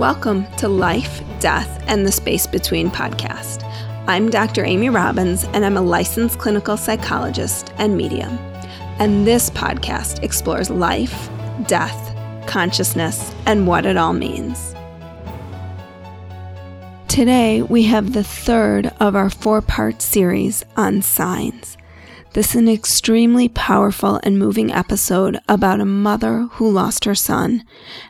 Welcome to Life, Death, and the Space Between podcast. I'm Dr. Amy Robbins, and I'm a licensed clinical psychologist and medium. And this podcast explores life, death, consciousness, and what it all means. Today, we have the third of our four part series on signs. This is an extremely powerful and moving episode about a mother who lost her son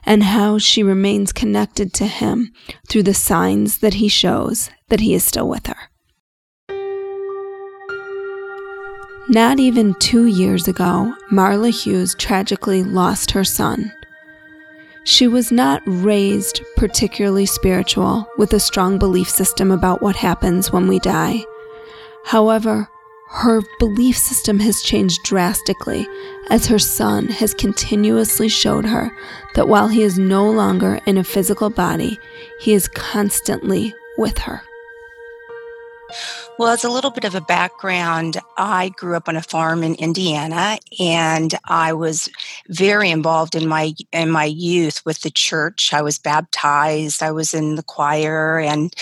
and how she remains connected to him through the signs that he shows that he is still with her. Not even two years ago, Marla Hughes tragically lost her son. She was not raised particularly spiritual with a strong belief system about what happens when we die. However, her belief system has changed drastically as her son has continuously showed her that while he is no longer in a physical body, he is constantly with her. Well, as a little bit of a background, I grew up on a farm in Indiana and I was very involved in my in my youth with the church. I was baptized, I was in the choir and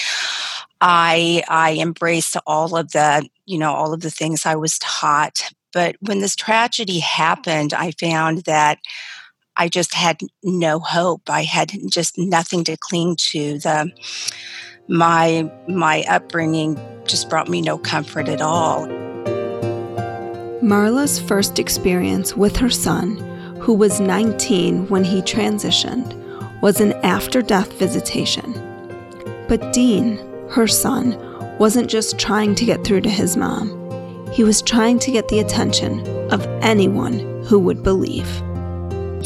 I I embraced all of the, you know, all of the things I was taught. But when this tragedy happened, I found that I just had no hope. I had just nothing to cling to. The my my upbringing just brought me no comfort at all. Marla's first experience with her son, who was 19 when he transitioned, was an after death visitation. But Dean, her son, wasn't just trying to get through to his mom, he was trying to get the attention of anyone who would believe.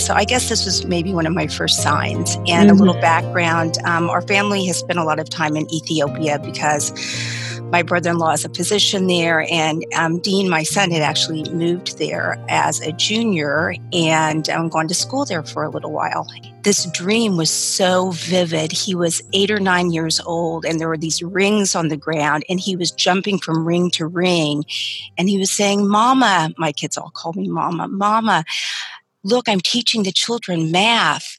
So I guess this was maybe one of my first signs. And mm-hmm. a little background um, our family has spent a lot of time in Ethiopia because my brother in law is a physician there, and um, Dean, my son, had actually moved there as a junior and um, gone to school there for a little while. This dream was so vivid. He was eight or nine years old, and there were these rings on the ground, and he was jumping from ring to ring, and he was saying, Mama, my kids all call me Mama, Mama look, I'm teaching the children math.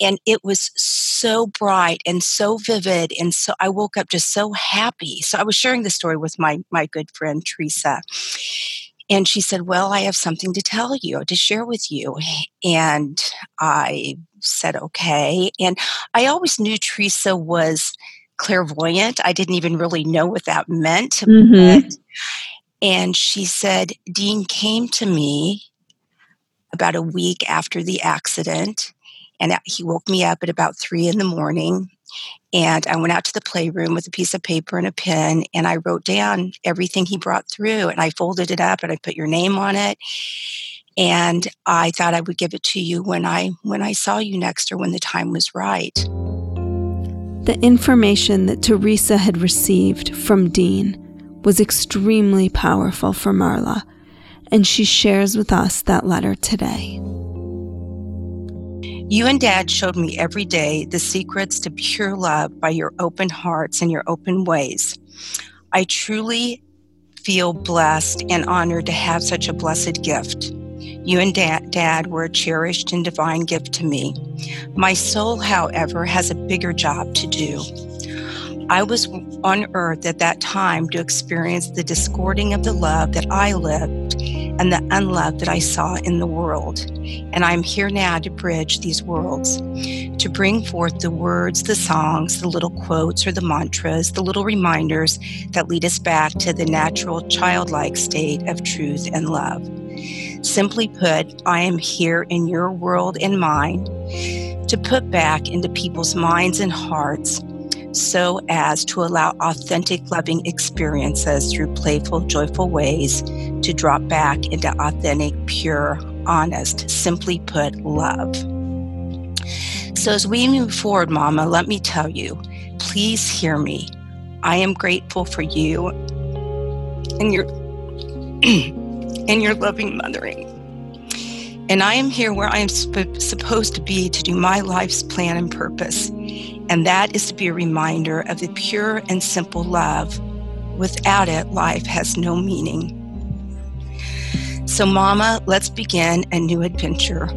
And it was so bright and so vivid. And so I woke up just so happy. So I was sharing the story with my, my good friend, Teresa. And she said, Well, I have something to tell you, to share with you. And I said, Okay. And I always knew Teresa was clairvoyant. I didn't even really know what that meant. Mm-hmm. But, and she said, Dean came to me about a week after the accident. And he woke me up at about three in the morning. And I went out to the playroom with a piece of paper and a pen, and I wrote down everything he brought through. And I folded it up and I put your name on it. And I thought I would give it to you when I when I saw you next or when the time was right. The information that Teresa had received from Dean was extremely powerful for Marla and she shares with us that letter today. You and Dad showed me every day the secrets to pure love by your open hearts and your open ways. I truly feel blessed and honored to have such a blessed gift. You and Dad, were a cherished and divine gift to me. My soul, however, has a bigger job to do. I was on earth at that time to experience the discording of the love that I lived and the unlove that I saw in the world. And I'm here now to bridge these worlds, to bring forth the words, the songs, the little quotes or the mantras, the little reminders that lead us back to the natural childlike state of truth and love. Simply put, I am here in your world and mine to put back into people's minds and hearts so as to allow authentic loving experiences through playful, joyful ways to drop back into authentic, pure, honest, simply put, love. So, as we move forward, Mama, let me tell you, please hear me. I am grateful for you and your and your loving mothering. And I am here where I am sp- supposed to be to do my life's plan and purpose. And that is to be a reminder of the pure and simple love. Without it, life has no meaning. So, Mama, let's begin a new adventure.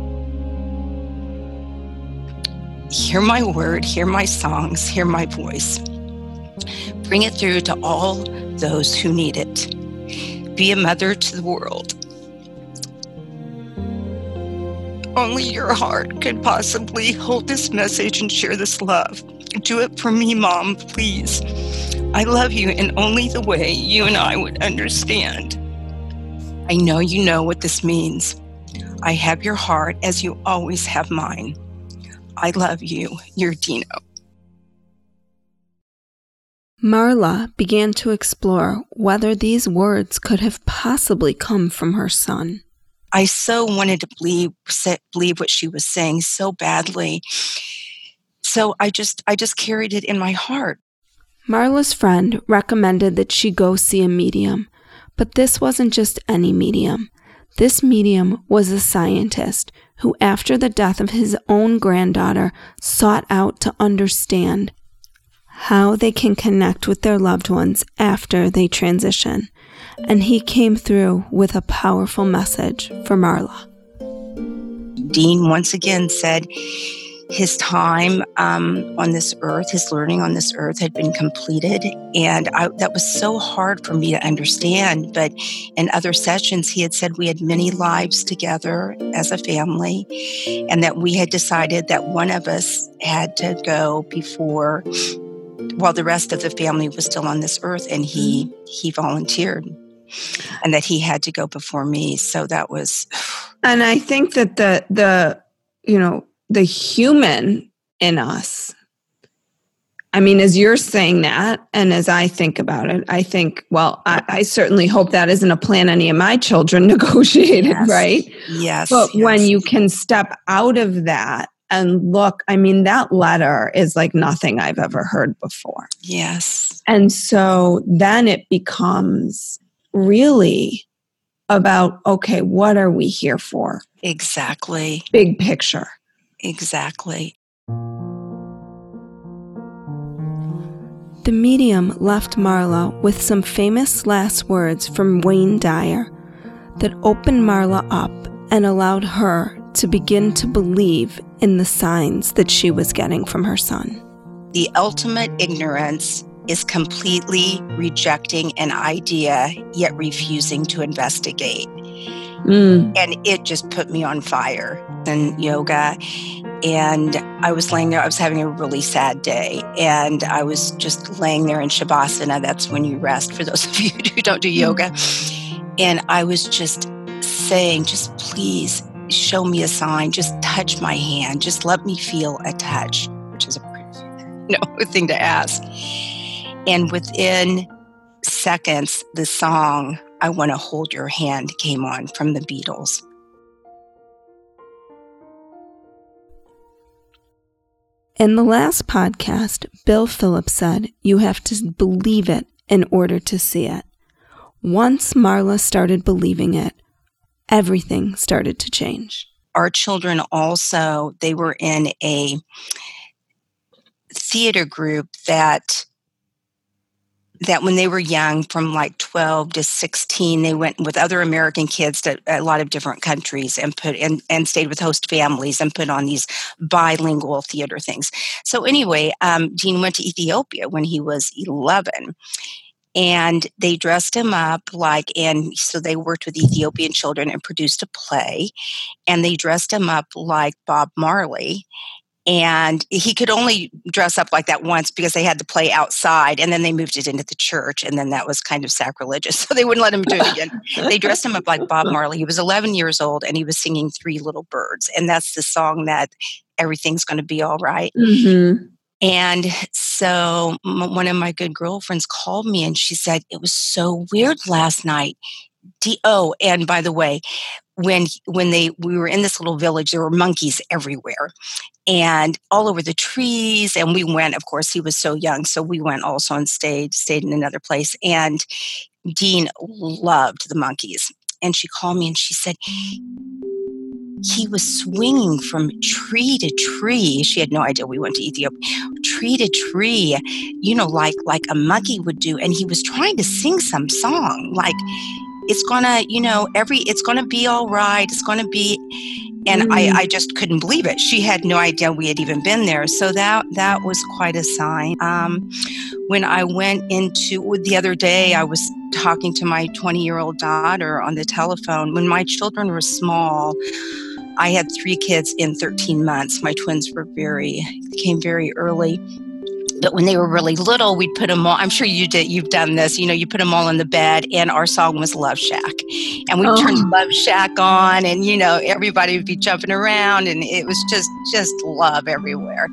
hear my word, hear my songs, hear my voice. Bring it through to all those who need it. Be a mother to the world. Only your heart could possibly hold this message and share this love. Do it for me, Mom, please. I love you in only the way you and I would understand. I know you know what this means. I have your heart as you always have mine. I love you, your Dino. Marla began to explore whether these words could have possibly come from her son. I so wanted to believe believe what she was saying so badly. So I just I just carried it in my heart. Marla's friend recommended that she go see a medium, but this wasn't just any medium. This medium was a scientist who, after the death of his own granddaughter, sought out to understand how they can connect with their loved ones after they transition. And he came through with a powerful message for Marla. Dean once again said, his time um, on this earth, his learning on this earth had been completed. And I, that was so hard for me to understand. But in other sessions, he had said we had many lives together as a family, and that we had decided that one of us had to go before while the rest of the family was still on this earth and he he volunteered and that he had to go before me so that was and i think that the the you know the human in us. I mean, as you're saying that, and as I think about it, I think, well, I, I certainly hope that isn't a plan any of my children negotiated, yes. right? Yes. But yes. when you can step out of that and look, I mean, that letter is like nothing I've ever heard before. Yes. And so then it becomes really about okay, what are we here for? Exactly. Big picture. Exactly. The medium left Marla with some famous last words from Wayne Dyer that opened Marla up and allowed her to begin to believe in the signs that she was getting from her son. The ultimate ignorance is completely rejecting an idea yet refusing to investigate. Mm. And it just put me on fire in yoga. And I was laying there, I was having a really sad day. And I was just laying there in Shavasana. That's when you rest for those of you who don't do yoga. And I was just saying, just please show me a sign, just touch my hand, just let me feel a touch, which is a know, thing to ask. And within seconds, the song I Want to Hold Your Hand came on from the Beatles. In the last podcast, Bill Phillips said you have to believe it in order to see it. Once Marla started believing it, everything started to change. Our children also, they were in a theater group that that when they were young, from like 12 to 16, they went with other American kids to a lot of different countries and put and, and stayed with host families and put on these bilingual theater things. So anyway, um, Dean went to Ethiopia when he was 11 and they dressed him up like and so they worked with ethiopian children and produced a play and they dressed him up like bob marley and he could only dress up like that once because they had to play outside and then they moved it into the church and then that was kind of sacrilegious so they wouldn't let him do it again they dressed him up like bob marley he was 11 years old and he was singing three little birds and that's the song that everything's going to be all right. mm-hmm. and so m- one of my good girlfriends called me and she said it was so weird last night D- oh, and by the way, when when they we were in this little village, there were monkeys everywhere, and all over the trees. And we went. Of course, he was so young, so we went also and stayed stayed in another place. And Dean loved the monkeys, and she called me and she said he was swinging from tree to tree. She had no idea we went to Ethiopia. Tree to tree, you know, like like a monkey would do, and he was trying to sing some song, like it's gonna you know every it's gonna be all right it's gonna be and mm. I, I just couldn't believe it. She had no idea we had even been there. So that that was quite a sign. Um, when I went into the other day, I was talking to my 20 year old daughter on the telephone. When my children were small, I had three kids in 13 months. My twins were very came very early. But when they were really little, we'd put them all. I'm sure you did. You've done this. You know, you put them all in the bed, and our song was Love Shack, and we oh. turned Love Shack on, and you know, everybody would be jumping around, and it was just just love everywhere.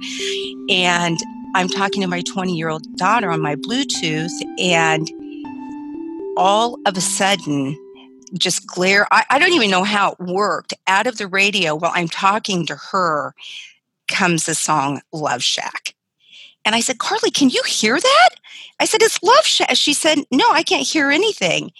And I'm talking to my 20 year old daughter on my Bluetooth, and all of a sudden, just glare. I, I don't even know how it worked. Out of the radio while I'm talking to her comes the song Love Shack. And I said, Carly, can you hear that? I said, It's Love Shack. She said, No, I can't hear anything.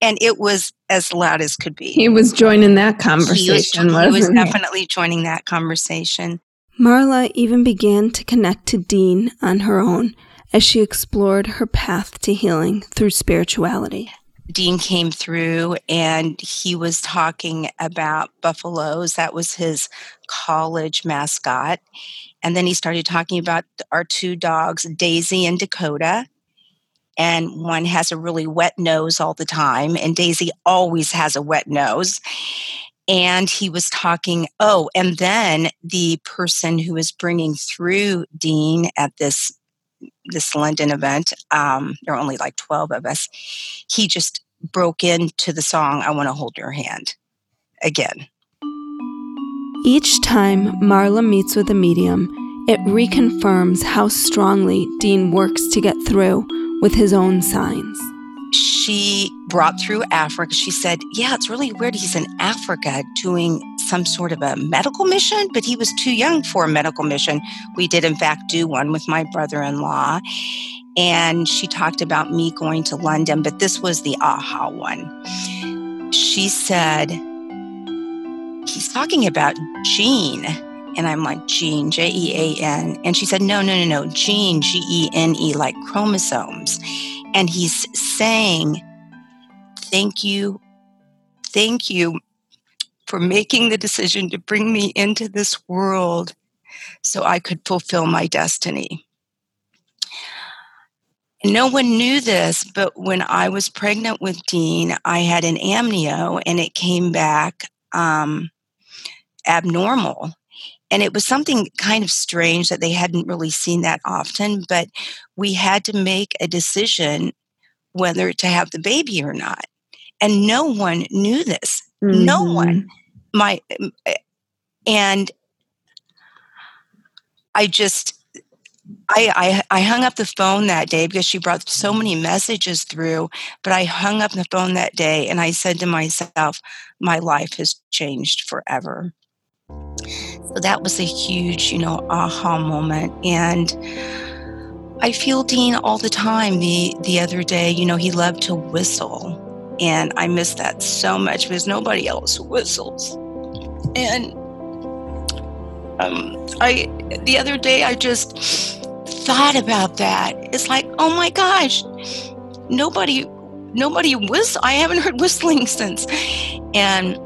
And it was as loud as could be. He was joining that conversation. He was, he was definitely joining that conversation. Marla even began to connect to Dean on her own as she explored her path to healing through spirituality. Dean came through and he was talking about buffaloes. That was his college mascot. And then he started talking about our two dogs, Daisy and Dakota. And one has a really wet nose all the time, and Daisy always has a wet nose. And he was talking, oh, and then the person who was bringing through Dean at this this London event, um, there are only like 12 of us, he just broke into the song, I Want to Hold Your Hand again. Each time Marla meets with a medium, it reconfirms how strongly Dean works to get through with his own signs. She brought through Africa. She said, Yeah, it's really weird. He's in Africa doing some sort of a medical mission, but he was too young for a medical mission. We did, in fact, do one with my brother in law. And she talked about me going to London, but this was the aha one. She said, he's talking about gene. And I'm like, gene, J E A N. And she said, no, no, no, no, gene, G E N E, like chromosomes. And he's saying, thank you, thank you for making the decision to bring me into this world so I could fulfill my destiny. No one knew this, but when I was pregnant with Dean, I had an amnio and it came back um, abnormal. And it was something kind of strange that they hadn't really seen that often, but we had to make a decision whether to have the baby or not. And no one knew this. Mm-hmm. No one. My eh, and I just I, I, I hung up the phone that day because she brought so many messages through. But I hung up the phone that day and I said to myself, my life has changed forever. So that was a huge, you know, aha moment. And I feel Dean all the time. The the other day, you know, he loved to whistle. And I miss that so much because nobody else whistles. And um, I the other day I just thought about that. It's like, oh my gosh, nobody nobody whist I haven't heard whistling since. And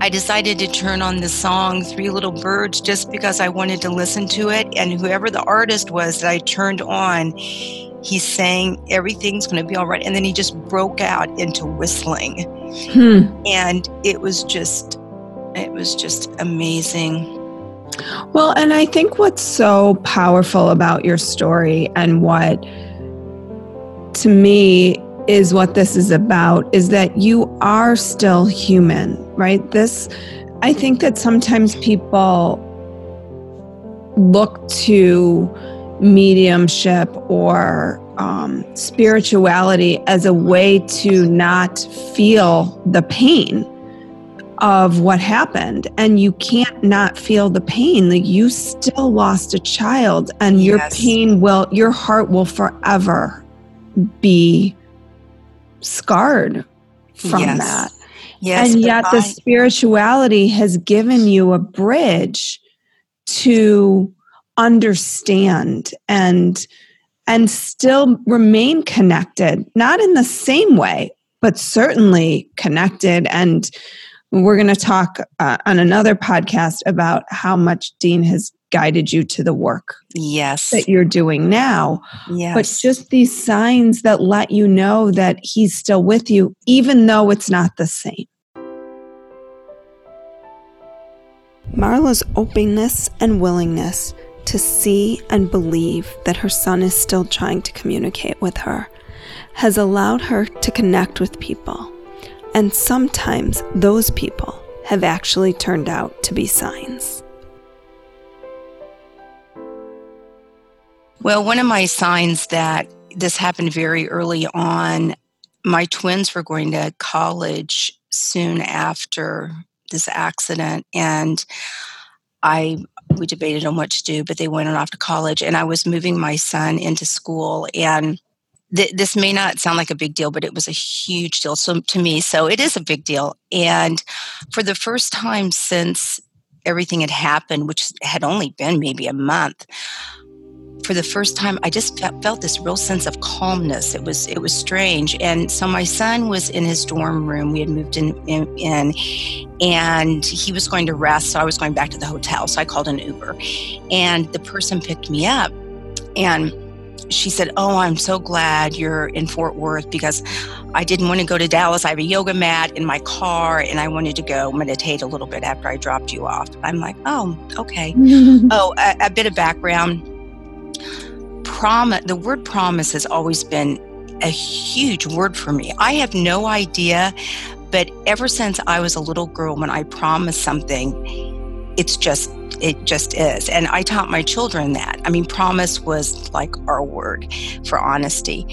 I decided to turn on the song Three Little Birds just because I wanted to listen to it. And whoever the artist was that I turned on, he sang Everything's Gonna Be All Right. And then he just broke out into whistling. Hmm. And it was just, it was just amazing. Well, and I think what's so powerful about your story and what to me is what this is about is that you are still human, right? This, I think that sometimes people look to mediumship or um, spirituality as a way to not feel the pain of what happened. And you can't not feel the pain. Like you still lost a child and your pain will your heart will forever be scarred from yes. that yes and yet I, the spirituality has given you a bridge to understand and and still remain connected not in the same way but certainly connected and We're going to talk uh, on another podcast about how much Dean has guided you to the work yes that you're doing now yes but just these signs that let you know that he's still with you even though it's not the same Marla's openness and willingness to see and believe that her son is still trying to communicate with her has allowed her to connect with people. And sometimes those people have actually turned out to be signs. Well, one of my signs that this happened very early on, my twins were going to college soon after this accident and I we debated on what to do, but they went on off to college and I was moving my son into school and th- this may not sound like a big deal, but it was a huge deal so, to me. So it is a big deal. And for the first time since everything had happened, which had only been maybe a month, for the first time i just felt this real sense of calmness it was it was strange and so my son was in his dorm room we had moved in, in, in and he was going to rest so i was going back to the hotel so i called an uber and the person picked me up and she said, Oh, I'm so glad you're in Fort Worth because I didn't want to go to Dallas. I have a yoga mat in my car and I wanted to go meditate a little bit after I dropped you off. I'm like, Oh, okay. oh, a, a, bit of background the word promise has always been a huge word for me. I have no idea but ever since i was a little girl when i promised something it's just it just is. And i taught my children that. I mean promise was like our word for honesty.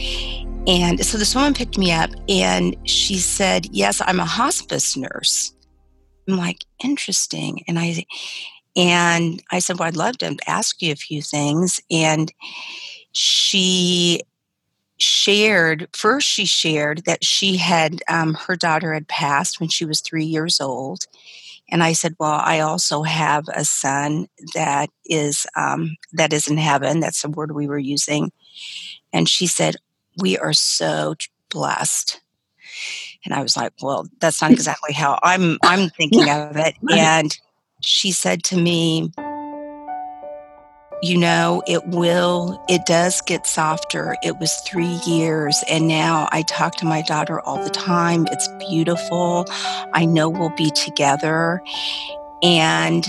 And so this woman picked me up and she said yes i'm a hospice nurse. I'm like interesting. And i and I said, Well, I'd love to ask you a few things. And she shared first she shared that she had um, her daughter had passed when she was three years old. And i said well i also have a son that is um, that is in heaven that's the word we were using. And she said we are so blessed. And i was like well that's not exactly how i'm i'm thinking of it. And she said to me, you know, it will, it does get softer. It was three years, and now I talk to my daughter all the time. It's beautiful. I know we'll be together. And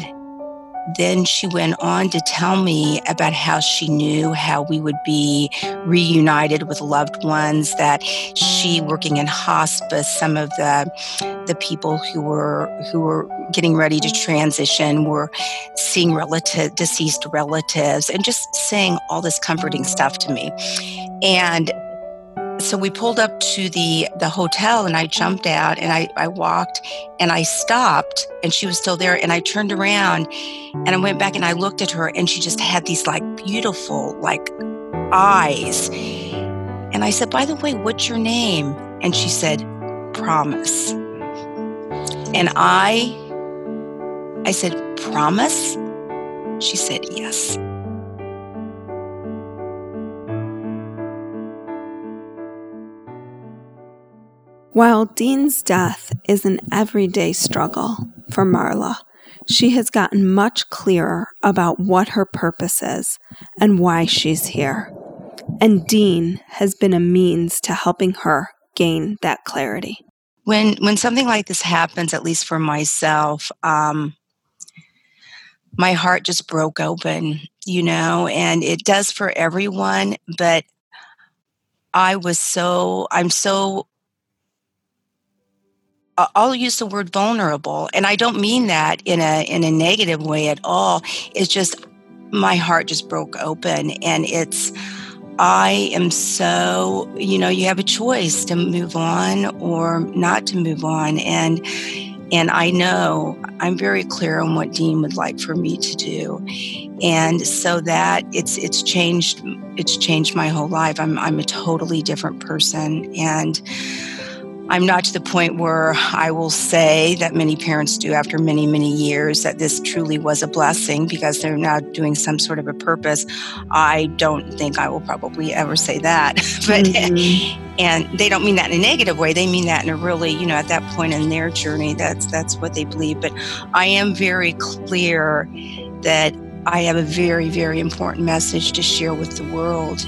then she went on to tell me about how she knew how we would be reunited with loved ones that she working in hospice some of the the people who were who were getting ready to transition were seeing relative deceased relatives and just saying all this comforting stuff to me. And so we pulled up to the the hotel and I jumped out and I, I walked and I stopped and she was still there and I turned around and I went back and I looked at her and she just had these like beautiful like eyes. And I said, by the way, what's your name? And she said, Promise. And I I said, Promise? She said, Yes. While Dean's death is an everyday struggle for Marla, she has gotten much clearer about what her purpose is and why she's here. And Dean has been a means to helping her gain that clarity. When when something like this happens, at least for myself, um, my heart just broke open, you know, and it does for everyone. But I was so I'm so I'll use the word vulnerable, and I don't mean that in a in a negative way at all. It's just my heart just broke open, and it's I am so you know you have a choice to move on or not to move on, and and I know I'm very clear on what Dean would like for me to do, and so that it's it's changed it's changed my whole life. I'm I'm a totally different person, and I'm not to the point where I will say that many parents do after many, many years that this truly was a blessing because they're now doing some sort of a purpose. I don't think I will probably ever say that. but mm-hmm. and they don't mean that in a negative way. They mean that in a really, you know, at that point in their journey, that's that's what they believe. But I am very clear that I have a very, very important message to share with the world.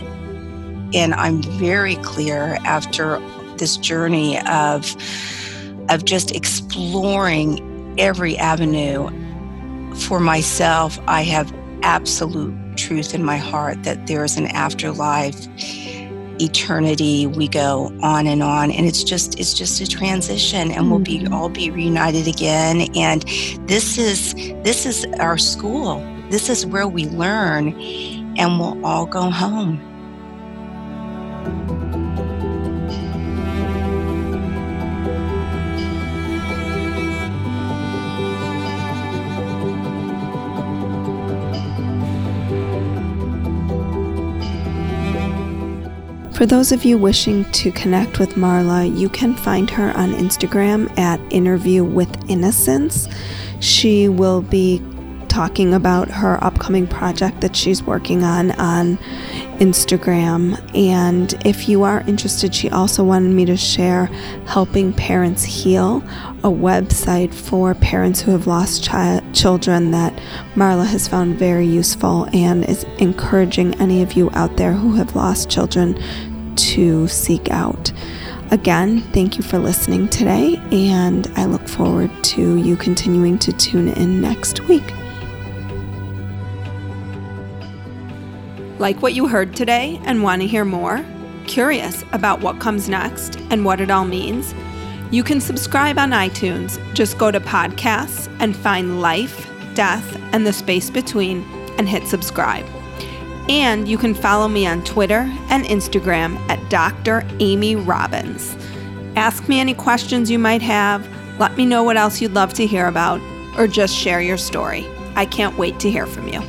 And I'm very clear after this journey of of just exploring every avenue. For myself i have absolute truth in my heart that there is an afterlife eternity. We go on and on and it's just it's just a transition and we'll be mm-hmm. all be reunited again. And this is this is our school. This is where we learn and we'll all go home For those of you wishing to connect with Marla, you can find her on Instagram at Interview with Innocence. She will be talking about her upcoming project that she's working on on Instagram. And if you are interested, she also wanted me to share Helping Parents Heal, a website for parents who have lost chi- children that Marla has found very useful and is encouraging any of you out there who have lost children to seek out. Again, thank you for listening today, and I look forward to you continuing to tune in next week. Like what you heard today and want to hear more? Curious about what comes next and what it all means? You can subscribe on iTunes. Just go to podcasts and find Life, Death, and the Space Between and hit subscribe. And you can follow me on Twitter and Instagram at Dr. Amy Robbins. Ask me any questions you might have, let me know what else you'd love to hear about, or just share your story. I can't wait to hear from you.